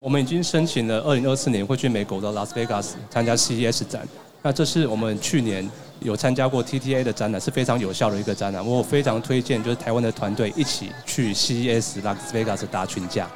我们已经申请了，二零二四年会去美国的拉斯维加斯参加 CES 展。那这是我们去年有参加过 TTA 的展览，是非常有效的一个展览。我非常推荐，就是台湾的团队一起去 CES 拉斯维加斯打群架。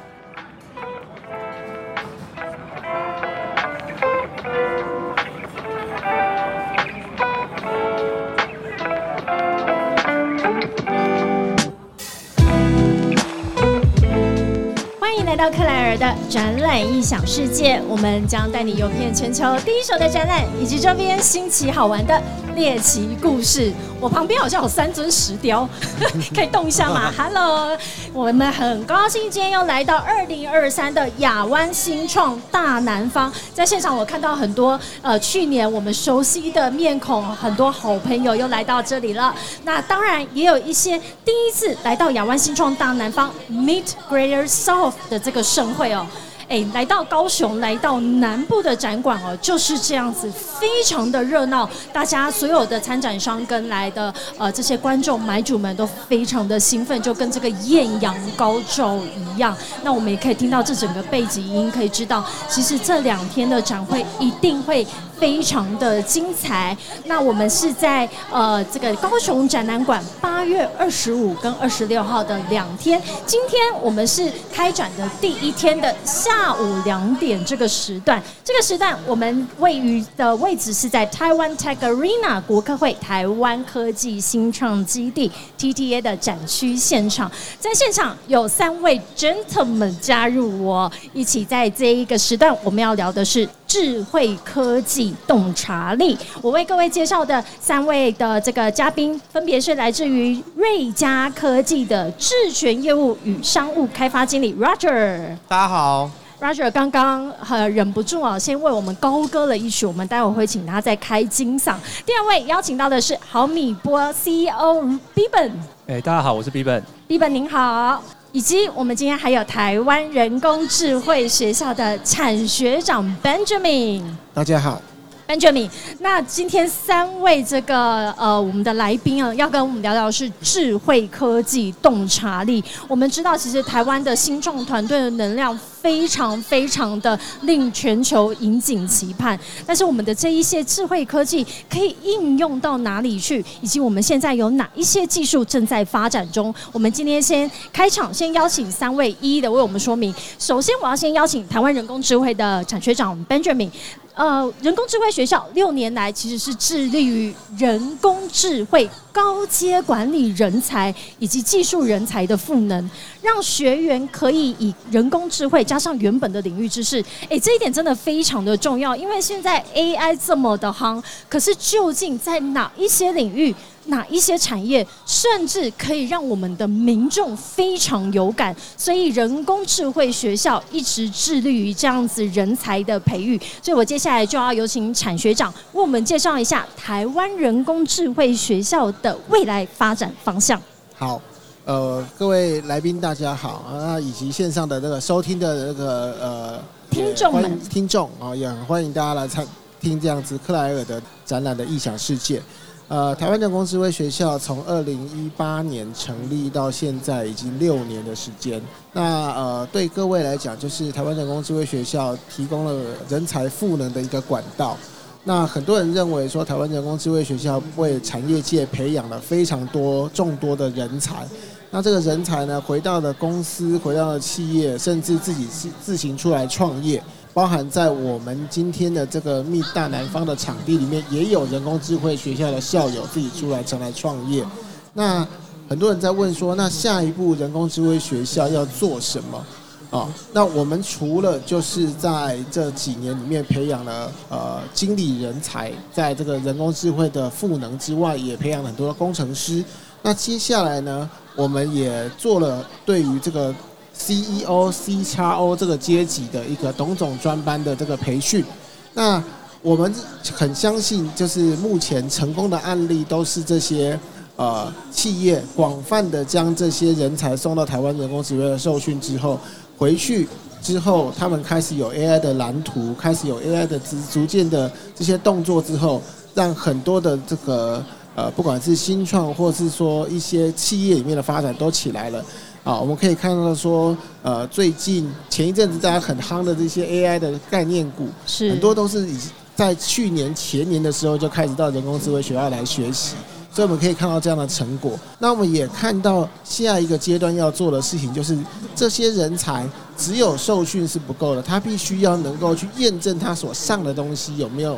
展览异想世界，我们将带你游遍全球第一手的展览，以及周边新奇好玩的猎奇故事。我旁边好像有三尊石雕，可以动一下吗？Hello，我们很高兴今天又来到二零二三的亚湾新创大南方，在现场我看到很多呃去年我们熟悉的面孔，很多好朋友又来到这里了。那当然也有一些第一次来到亚湾新创大南方 Meet Greater South 的。这个盛会哦。哎，来到高雄，来到南部的展馆哦，就是这样子，非常的热闹。大家所有的参展商跟来的呃这些观众买主们都非常的兴奋，就跟这个艳阳高照一样。那我们也可以听到这整个背景音，可以知道其实这两天的展会一定会非常的精彩。那我们是在呃这个高雄展览馆八月二十五跟二十六号的两天。今天我们是开展的第一天的下。午两点这个时段，这个时段我们位于的位置是在台湾 Tech Arena 国科会台湾科技新创基地 TTA 的展区现场，在现场有三位 gentlemen 加入我，一起在这一个时段，我们要聊的是智慧科技洞察力。我为各位介绍的三位的这个嘉宾，分别是来自于瑞嘉科技的智权业务与商务开发经理 Roger。大家好。Roger 刚刚很忍不住啊，先为我们高歌了一曲，我们待会会请他再开金嗓。第二位邀请到的是毫米波 CEO B 本。哎，大家好，我是 B 本。B 本您好，以及我们今天还有台湾人工智慧学校的产学长 Benjamin。大家好。Benjamin，那今天三位这个呃我们的来宾啊，要跟我们聊聊是智慧科技洞察力。我们知道，其实台湾的新创团队的能量非常非常的令全球引颈期盼。但是我们的这一些智慧科技可以应用到哪里去，以及我们现在有哪一些技术正在发展中？我们今天先开场，先邀请三位一一的为我们说明。首先，我要先邀请台湾人工智慧的产学长 Benjamin。呃，人工智慧学校六年来其实是致力于人工智慧高阶管理人才以及技术人才的赋能，让学员可以以人工智慧加上原本的领域知识，哎，这一点真的非常的重要，因为现在 AI 这么的夯，可是究竟在哪一些领域？哪一些产业甚至可以让我们的民众非常有感，所以人工智慧学校一直致力于这样子人才的培育。所以我接下来就要有请产学长为我们介绍一下台湾人工智慧学校的未来发展方向。好，呃，各位来宾大家好啊，以及线上的那个收听的那个呃听众们，听众啊，也很欢迎大家来参听这样子克莱尔的展览的异想世界。呃，台湾人工智慧学校从二零一八年成立到现在已经六年的时间。那呃，对各位来讲，就是台湾人工智慧学校提供了人才赋能的一个管道。那很多人认为说，台湾人工智慧学校为产业界培养了非常多众多的人才。那这个人才呢，回到了公司，回到了企业，甚至自己自自行出来创业。包含在我们今天的这个密大南方的场地里面，也有人工智慧学校的校友自己出来前来创业。那很多人在问说，那下一步人工智慧学校要做什么？啊，那我们除了就是在这几年里面培养了呃经理人才，在这个人工智慧的赋能之外，也培养了很多工程师。那接下来呢，我们也做了对于这个。CEO、C 叉 O 这个阶级的一个董总专班的这个培训，那我们很相信，就是目前成功的案例都是这些呃企业广泛的将这些人才送到台湾人工智慧的受训之后，回去之后他们开始有 AI 的蓝图，开始有 AI 的逐逐渐的这些动作之后，让很多的这个呃不管是新创或是说一些企业里面的发展都起来了。啊，我们可以看到说，呃，最近前一阵子大家很夯的这些 AI 的概念股，是很多都是已在去年前年的时候就开始到人工智慧学校来学习，所以我们可以看到这样的成果。那我们也看到下一个阶段要做的事情，就是这些人才只有受训是不够的，他必须要能够去验证他所上的东西有没有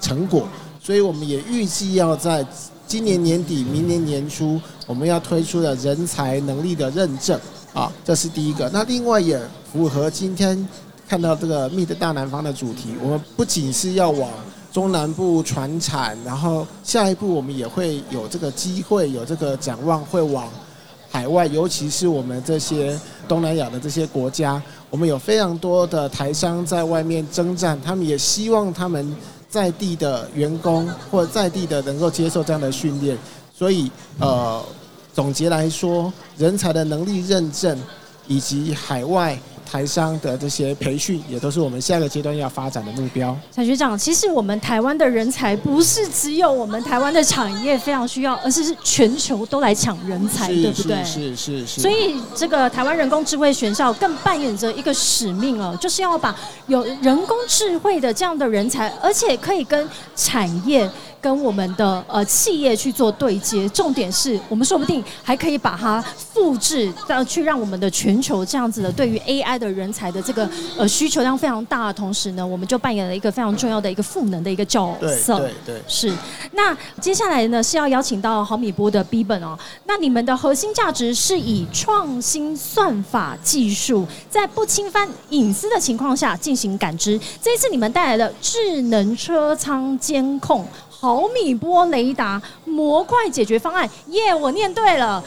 成果。所以我们也预计要在今年年底、明年年初，我们要推出的人才能力的认证啊，这是第一个。那另外也符合今天看到这个 Meet 大南方的主题，我们不仅是要往中南部传产，然后下一步我们也会有这个机会、有这个展望，会往海外，尤其是我们这些东南亚的这些国家，我们有非常多的台商在外面征战，他们也希望他们。在地的员工或者在地的能够接受这样的训练，所以呃，总结来说，人才的能力认证以及海外。台商的这些培训，也都是我们下个阶段要发展的目标。蔡学长，其实我们台湾的人才不是只有我们台湾的产业非常需要，而是是全球都来抢人才，对不对？是是是。所以这个台湾人工智慧学校更扮演着一个使命哦，就是要把有人工智慧的这样的人才，而且可以跟产业。跟我们的呃企业去做对接，重点是我们说不定还可以把它复制到去让我们的全球这样子的对于 AI 的人才的这个呃需求量非常大的同时呢，我们就扮演了一个非常重要的一个赋能的一个角色。对对对，是。那接下来呢是要邀请到毫米波的 B 本哦，那你们的核心价值是以创新算法技术，在不侵犯隐私的情况下进行感知。这一次你们带来的智能车舱监控。毫米波雷达模块解决方案，耶！我念对了。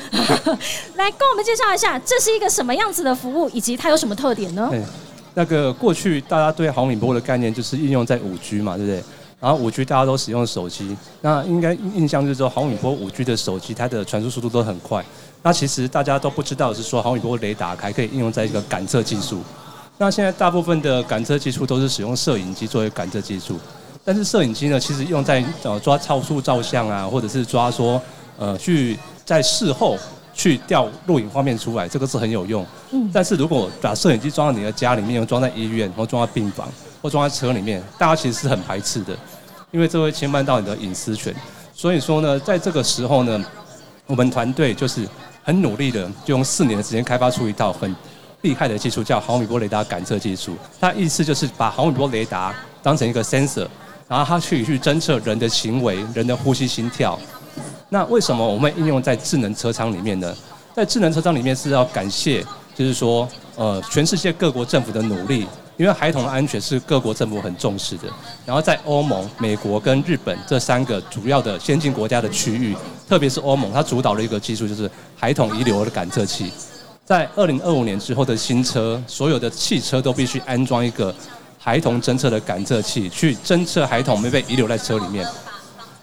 来跟我们介绍一下，这是一个什么样子的服务，以及它有什么特点呢？那个过去大家对毫米波的概念就是应用在五 G 嘛，对不对？然后五 G 大家都使用手机，那应该印象就是说毫米波五 G 的手机它的传输速度都很快。那其实大家都不知道是说毫米波雷达还可以应用在一个感测技术。那现在大部分的感测技术都是使用摄影机作为感测技术。但是摄影机呢，其实用在呃抓超速照相啊，或者是抓说呃去在事后去调录影画面出来，这个是很有用。嗯。但是如果把摄影机装在你的家里面，又装在医院，或装在病房，或装在车里面，大家其实是很排斥的，因为这会侵犯到你的隐私权。所以说呢，在这个时候呢，我们团队就是很努力的，就用四年的时间开发出一套很厉害的技术，叫毫米波雷达感测技术。它意思就是把毫米波雷达当成一个 sensor。然后它去去侦测人的行为、人的呼吸、心跳。那为什么我们应用在智能车舱里面呢？在智能车舱里面是要感谢，就是说，呃，全世界各国政府的努力，因为孩童的安全是各国政府很重视的。然后在欧盟、美国跟日本这三个主要的先进国家的区域，特别是欧盟，它主导了一个技术，就是孩童遗留的感测器。在二零二五年之后的新车，所有的汽车都必须安装一个。孩童侦测的感测器去侦测孩童没被遗留在车里面。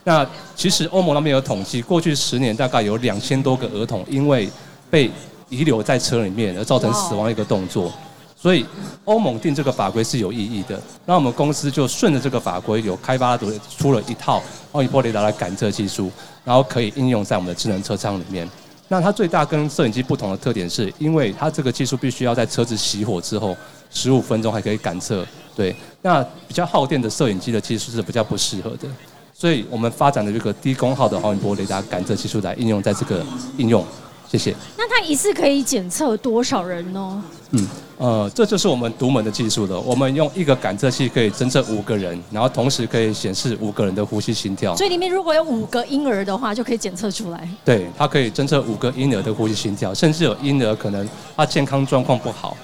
那其实欧盟那边有统计，过去十年大概有两千多个儿童因为被遗留在车里面而造成死亡的一个动作。所以欧盟定这个法规是有意义的。那我们公司就顺着这个法规，有开发出出了一套奥米波雷达的感测技术，然后可以应用在我们的智能车舱里面。那它最大跟摄影机不同的特点是，因为它这个技术必须要在车子熄火之后十五分钟还可以感测。对，那比较耗电的摄影机的技术是比较不适合的，所以我们发展的这个低功耗的毫米波雷达感测技术来应用在这个应用。谢谢。那它一次可以检测多少人呢？嗯，呃，这就是我们独门的技术了。我们用一个感测器可以侦测五个人，然后同时可以显示五个人的呼吸、心跳。所以里面如果有五个婴儿的话，就可以检测出来。对，它可以侦测五个婴儿的呼吸、心跳，甚至有婴儿可能他健康状况不好，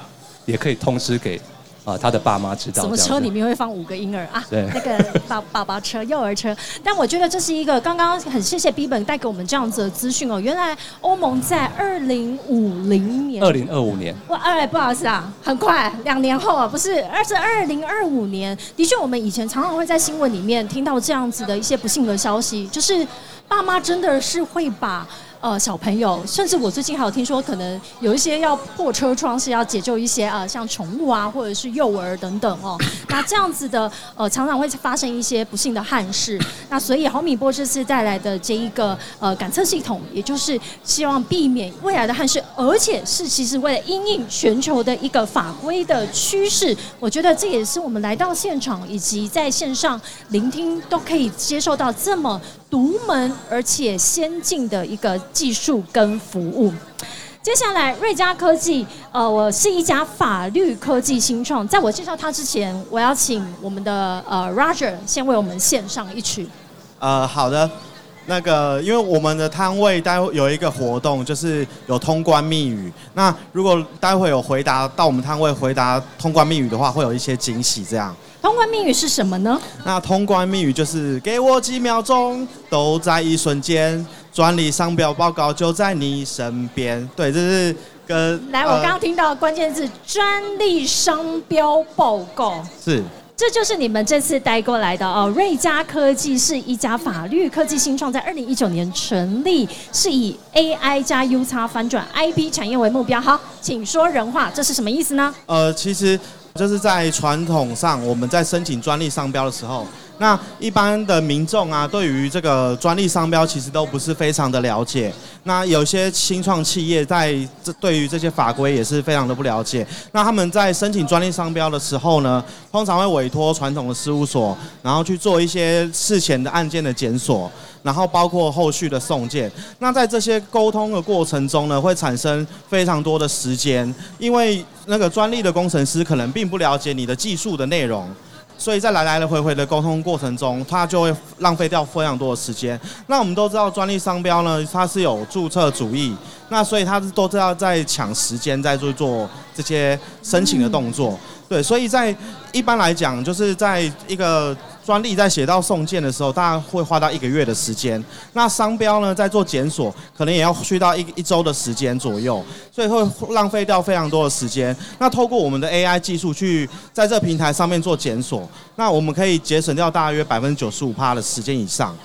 也可以通知给。啊，他的爸妈知道。什么车里面会放五个婴儿啊？对，那个爸爸爸车、幼儿车。但我觉得这是一个刚刚很谢谢 B 本带给我们这样子的资讯哦。原来欧盟在二零五零年，二零二五年，哇，哎，不好意思啊，很快，两年后啊，不是，而是二零二五年。的确，我们以前常常会在新闻里面听到这样子的一些不幸的消息，就是爸妈真的是会把。呃小朋友，甚至我最近还有听说，可能有一些要破车窗是要解救一些啊，像宠物啊，或者是幼儿等等哦。那这样子的呃，常常会发生一些不幸的憾事。那所以毫米波这次带来的这一个呃感测系统，也就是希望避免未来的憾事，而且是其实为了因应全球的一个法规的趋势，我觉得这也是我们来到现场以及在线上聆听都可以接受到这么独门而且先进的一个技术跟服务。接下来，瑞嘉科技，呃，我是一家法律科技新创。在我介绍它之前，我要请我们的呃 Roger 先为我们献上一曲。呃，好的，那个，因为我们的摊位待会有一个活动，就是有通关密语。那如果待会有回答到我们摊位回答通关密语的话，会有一些惊喜。这样，通关密语是什么呢？那通关密语就是给我几秒钟，都在一瞬间，专利商标报告就在你身边。对，这是跟来，我刚刚听到关键字“专利商标报告”。是。这就是你们这次带过来的哦。瑞嘉科技是一家法律科技新创，在二零一九年成立，是以 AI 加 U 叉翻转 IP 产业为目标。好，请说人话，这是什么意思呢？呃，其实就是在传统上，我们在申请专利商标的时候。那一般的民众啊，对于这个专利商标其实都不是非常的了解。那有些新创企业在这对于这些法规也是非常的不了解。那他们在申请专利商标的时候呢，通常会委托传统的事务所，然后去做一些事前的案件的检索，然后包括后续的送件。那在这些沟通的过程中呢，会产生非常多的时间，因为那个专利的工程师可能并不了解你的技术的内容。所以在来来回回的沟通过程中，他就会浪费掉非常多的时间。那我们都知道，专利商标呢，它是有注册主义，那所以他都知道在抢时间，在做做这些申请的动作。对，所以在一般来讲，就是在一个专利在写到送件的时候，大概会花到一个月的时间。那商标呢，在做检索，可能也要去到一一周的时间左右，所以会浪费掉非常多的时间。那透过我们的 AI 技术去在这平台上面做检索，那我们可以节省掉大约百分之九十五趴的时间以上。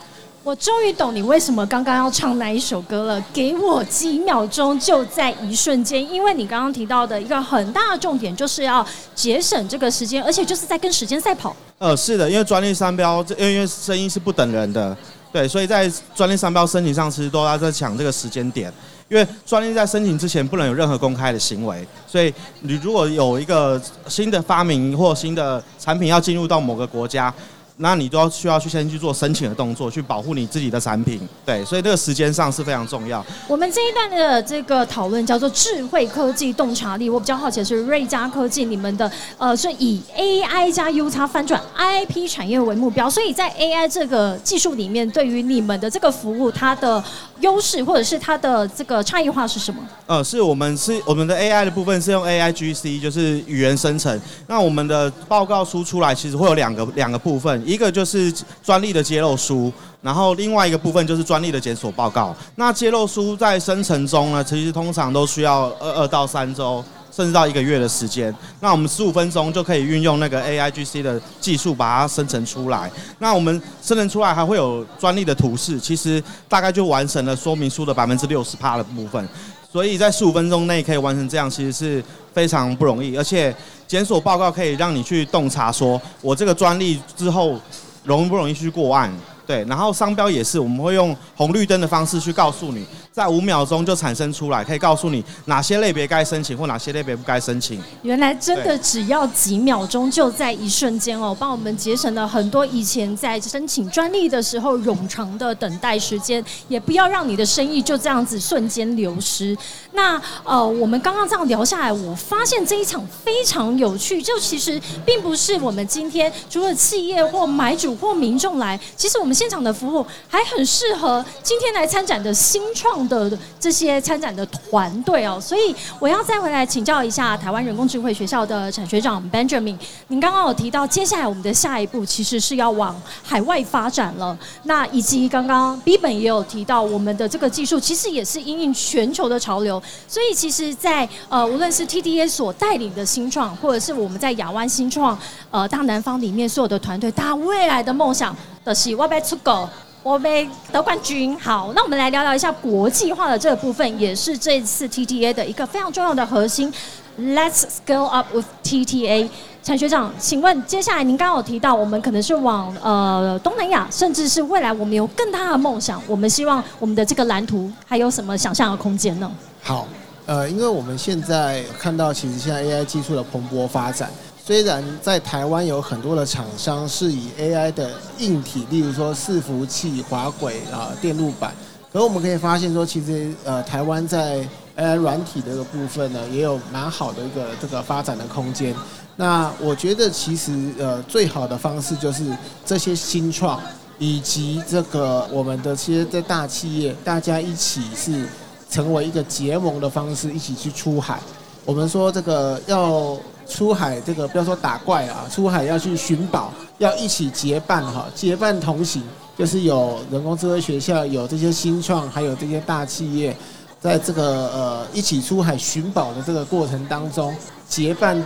我终于懂你为什么刚刚要唱那一首歌了。给我几秒钟，就在一瞬间。因为你刚刚提到的一个很大的重点，就是要节省这个时间，而且就是在跟时间赛跑。呃，是的，因为专利商标，因为声音是不等人的，对，所以在专利商标申请上，其实都要在抢这个时间点。因为专利在申请之前不能有任何公开的行为，所以你如果有一个新的发明或新的产品要进入到某个国家。那你都要需要去先去做申请的动作，去保护你自己的产品，对，所以这个时间上是非常重要。我们这一段的这个讨论叫做智慧科技洞察力，我比较好奇的是瑞嘉科技，你们的呃是以 AI 加 U 叉翻转 IP 产业为目标，所以在 AI 这个技术里面，对于你们的这个服务，它的优势或者是它的这个差异化是什么？呃，是我们是我们的 AI 的部分是用 AIGC，就是语言生成。那我们的报告书出来其实会有两个两个部分。一个就是专利的揭露书，然后另外一个部分就是专利的检索报告。那揭露书在生成中呢，其实通常都需要二二到三周，甚至到一个月的时间。那我们十五分钟就可以运用那个 AIGC 的技术把它生成出来。那我们生成出来还会有专利的图示，其实大概就完成了说明书的百分之六十趴的部分。所以在十五分钟内可以完成这样，其实是非常不容易，而且检索报告可以让你去洞察，说我这个专利之后容不容易去过案。对，然后商标也是，我们会用红绿灯的方式去告诉你，在五秒钟就产生出来，可以告诉你哪些类别该申请或哪些类别不该申请。原来真的只要几秒钟，就在一瞬间哦，帮我们节省了很多以前在申请专利的时候冗长的等待时间，也不要让你的生意就这样子瞬间流失。那呃，我们刚刚这样聊下来，我发现这一场非常有趣，就其实并不是我们今天除了企业或买主或民众来，其实我们。现场的服务还很适合今天来参展的新创的这些参展的团队哦，所以我要再回来请教一下台湾人工智慧学校的产学长 Benjamin，您刚刚有提到接下来我们的下一步其实是要往海外发展了，那以及刚刚 B 本也有提到我们的这个技术其实也是因应全球的潮流，所以其实，在呃无论是 TDA 所带领的新创，或者是我们在亚湾新创呃大南方里面所有的团队，大家未来的梦想。的是我要出国，波杯得冠军。好，那我们来聊聊一下国际化的这个部分，也是这次 TTA 的一个非常重要的核心。Let's scale up with TTA。陈学长，请问接下来您刚刚有提到，我们可能是往呃东南亚，甚至是未来我们有更大的梦想，我们希望我们的这个蓝图还有什么想象的空间呢？好，呃，因为我们现在看到，其实现在 AI 技术的蓬勃发展，虽然在台湾有很多的厂商是以 AI 的硬体，例如说伺服器、滑轨啊、电路板，可我们可以发现说，其实呃台湾在 AI 软体的这个部分呢，也有蛮好的一个这个发展的空间。那我觉得其实呃最好的方式就是这些新创以及这个我们的其实在大企业，大家一起是成为一个结盟的方式，一起去出海。我们说这个要出海，这个不要说打怪啊，出海要去寻宝，要一起结伴哈，结伴同行，就是有人工智慧学校，有这些新创，还有这些大企业，在这个呃一起出海寻宝的这个过程当中结伴。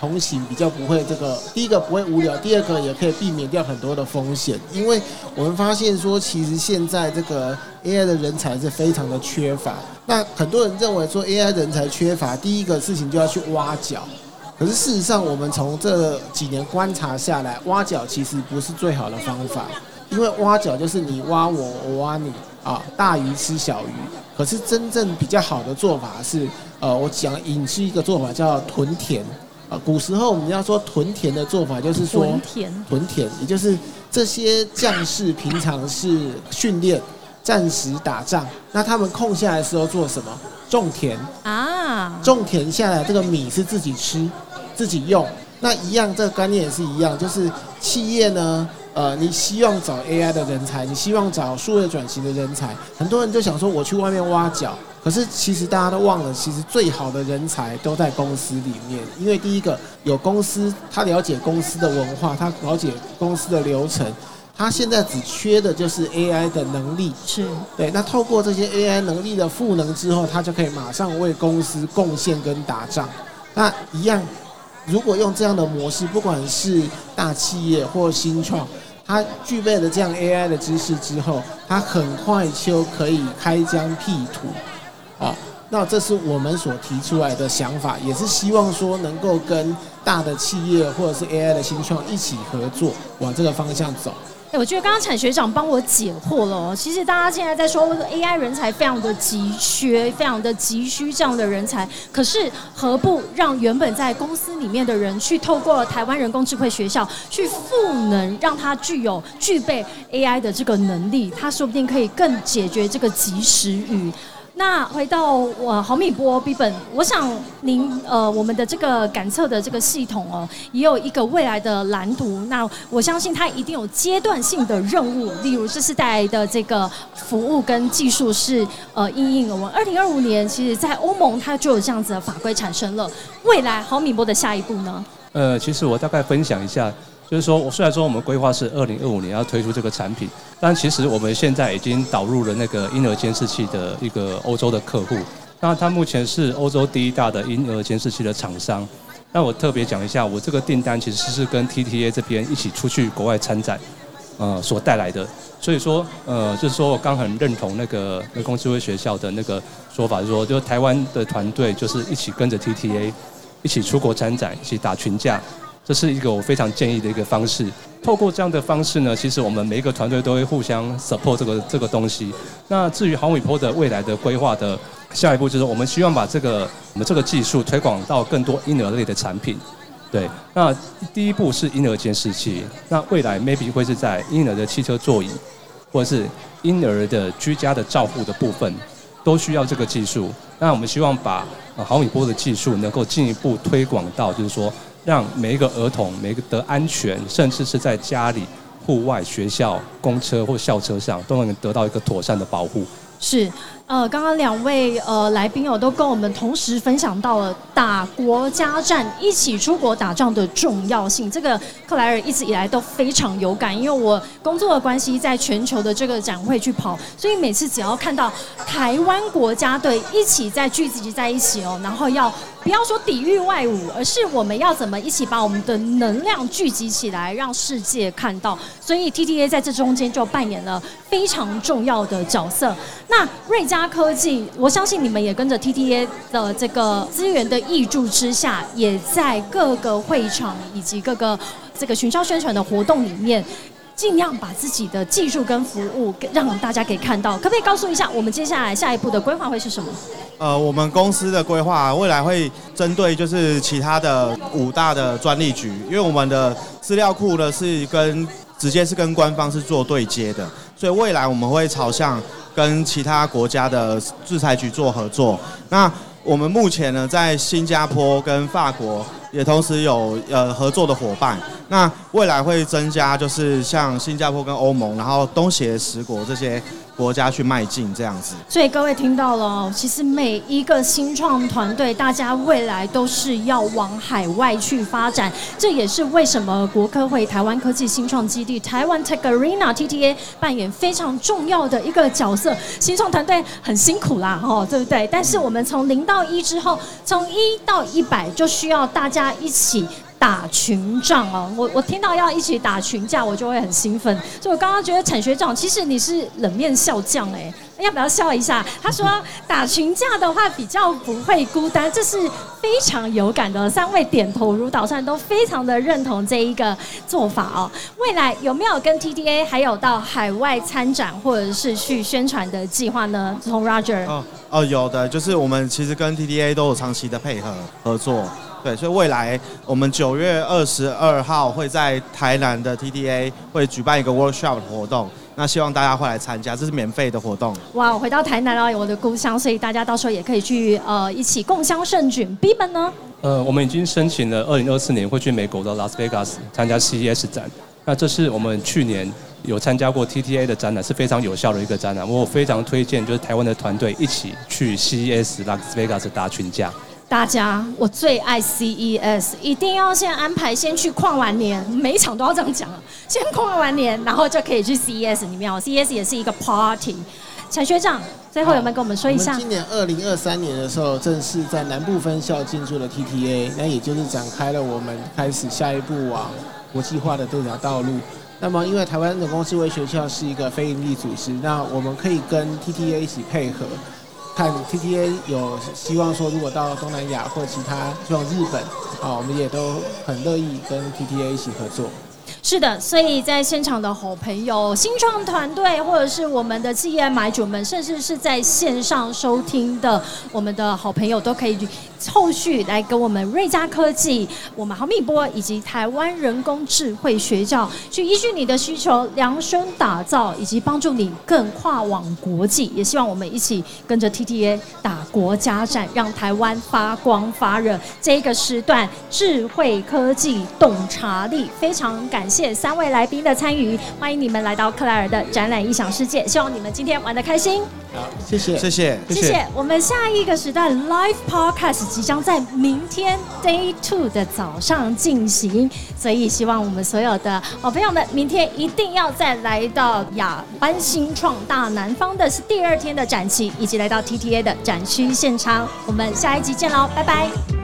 同行比较不会这个，第一个不会无聊，第二个也可以避免掉很多的风险。因为我们发现说，其实现在这个 AI 的人才是非常的缺乏。那很多人认为说 AI 人才缺乏，第一个事情就要去挖角。可是事实上，我们从这几年观察下来，挖角其实不是最好的方法。因为挖角就是你挖我，我挖你啊，大鱼吃小鱼。可是真正比较好的做法是，呃，我讲引是一个做法叫屯田。古时候我们要说屯田的做法，就是说屯田，屯田，也就是这些将士平常是训练、战时打仗，那他们空下来的时候做什么？种田啊，种田下来这个米是自己吃、自己用。那一样，这个概念也是一样，就是企业呢，呃，你希望找 AI 的人才，你希望找数位转型的人才，很多人就想说，我去外面挖角。可是其实大家都忘了，其实最好的人才都在公司里面。因为第一个有公司，他了解公司的文化，他了解公司的流程，他现在只缺的就是 AI 的能力。是对。那透过这些 AI 能力的赋能之后，他就可以马上为公司贡献跟打仗。那一样，如果用这样的模式，不管是大企业或新创，它具备了这样 AI 的知识之后，它很快就可以开疆辟土。啊，那这是我们所提出来的想法，也是希望说能够跟大的企业或者是 AI 的新创一起合作，往这个方向走。哎，我觉得刚刚产学长帮我解惑了。其实大家现在在说 AI 人才非常的急缺，非常的急需这样的人才，可是何不让原本在公司里面的人去透过台湾人工智慧学校去赋能，让他具有具备 AI 的这个能力，他说不定可以更解决这个及时雨。那回到我毫米波 B 本，我想您呃我们的这个感测的这个系统哦，也有一个未来的蓝图。那我相信它一定有阶段性的任务，例如这次带来的这个服务跟技术是呃应应我们二零二五年，其实在欧盟它就有这样子的法规产生了。未来毫米波的下一步呢？呃，其实我大概分享一下。就是说，我虽然说我们规划是二零二五年要推出这个产品，但其实我们现在已经导入了那个婴儿监视器的一个欧洲的客户。那他目前是欧洲第一大的婴儿监视器的厂商。那我特别讲一下，我这个订单其实是跟 TTA 这边一起出去国外参展，呃，所带来的。所以说，呃，就是说我刚很认同那个人工智慧学校的那个说法，说就台湾的团队就是一起跟着 TTA 一起出国参展，一起打群架。这是一个我非常建议的一个方式。透过这样的方式呢，其实我们每一个团队都会互相 support 这个这个东西。那至于毫米波的未来的规划的下一步，就是我们希望把这个我们这个技术推广到更多婴儿类的产品。对，那第一步是婴儿监视器，那未来 maybe 会是在婴儿的汽车座椅，或者是婴儿的居家的照护的部分，都需要这个技术。那我们希望把毫米波的技术能够进一步推广到，就是说。让每一个儿童，每一个的安全，甚至是在家里、户外、学校、公车或校车上，都能得到一个妥善的保护。是，呃，刚刚两位呃来宾哦，都跟我们同时分享到了打国家战、一起出国打仗的重要性。这个克莱尔一直以来都非常有感，因为我工作的关系，在全球的这个展会去跑，所以每次只要看到台湾国家队一起在聚集在一起哦，然后要不要说抵御外侮，而是我们要怎么一起把我们的能量聚集起来，让世界看到。所以 TTA 在这中间就扮演了非常重要的角色。那瑞嘉科技，我相信你们也跟着 TTA 的这个资源的挹注之下，也在各个会场以及各个这个巡销宣传的活动里面。尽量把自己的技术跟服务让大家给看到，可不可以告诉一下我们接下来下一步的规划会是什么？呃，我们公司的规划未来会针对就是其他的五大的专利局，因为我们的资料库呢是跟直接是跟官方是做对接的，所以未来我们会朝向跟其他国家的制裁局做合作。那我们目前呢在新加坡跟法国。也同时有呃合作的伙伴，那未来会增加，就是像新加坡跟欧盟，然后东协十国这些。国家去迈进这样子，所以各位听到了，其实每一个新创团队，大家未来都是要往海外去发展。这也是为什么国科会台湾科技新创基地台湾 Tech Arena TTA 扮演非常重要的一个角色。新创团队很辛苦啦，哈，对不对？但是我们从零到一之后，从一到一百，就需要大家一起。打群仗哦，我我听到要一起打群架，我就会很兴奋。所以我刚刚觉得陈学长，其实你是冷面笑将哎，要不要笑一下？他说打群架的话比较不会孤单，这是非常有感的。三位点头如捣蒜，都非常的认同这一个做法哦。未来有没有跟 TDA 还有到海外参展或者是去宣传的计划呢？从 Roger 哦哦有的，就是我们其实跟 TDA 都有长期的配合合作。对，所以未来我们九月二十二号会在台南的 TTA 会举办一个 workshop 活动，那希望大家会来参加，这是免费的活动。哇，我回到台南了，我的故乡，所以大家到时候也可以去呃一起共襄盛举。B 们呢？呃，我们已经申请了二零二四年会去美国的 Las Vegas 参加 CES 展，那这是我们去年有参加过 TTA 的展览，是非常有效的一个展览。我非常推荐就是台湾的团队一起去 CES Las Vegas 打群架。大家，我最爱 CES，一定要先安排，先去跨完年，每一场都要这样讲，先跨完年，然后就可以去 CES 里面哦。CES 也是一个 party。陈学长，最后有没有跟我们说一下？今年二零二三年的时候，正式在南部分校进驻了 TTA，那也就是展开了我们开始下一步往国际化的这条道路。那么，因为台湾人工智慧学校是一个非营利组织，那我们可以跟 TTA 一起配合。看 TTA 有希望说，如果到东南亚或其他，像日本啊，我们也都很乐意跟 TTA 一起合作。是的，所以在现场的好朋友、新创团队，或者是我们的企业买主们，甚至是在线上收听的我们的好朋友，都可以后续来跟我们瑞嘉科技、我们毫米波以及台湾人工智慧学校，去依据你的需求量身打造，以及帮助你更跨往国际。也希望我们一起跟着 TTA 打国家战，让台湾发光发热。这个时段，智慧科技洞察力，非常感。谢三位来宾的参与，欢迎你们来到克莱尔的展览异想世界。希望你们今天玩的开心。好，谢谢，谢谢，谢谢。我们下一个时段 Live Podcast 即将在明天 Day Two 的早上进行，所以希望我们所有的好朋友们，明天一定要再来到亚班新创大南方的第二天的展期，以及来到 TTA 的展区现场。我们下一集见喽，拜拜。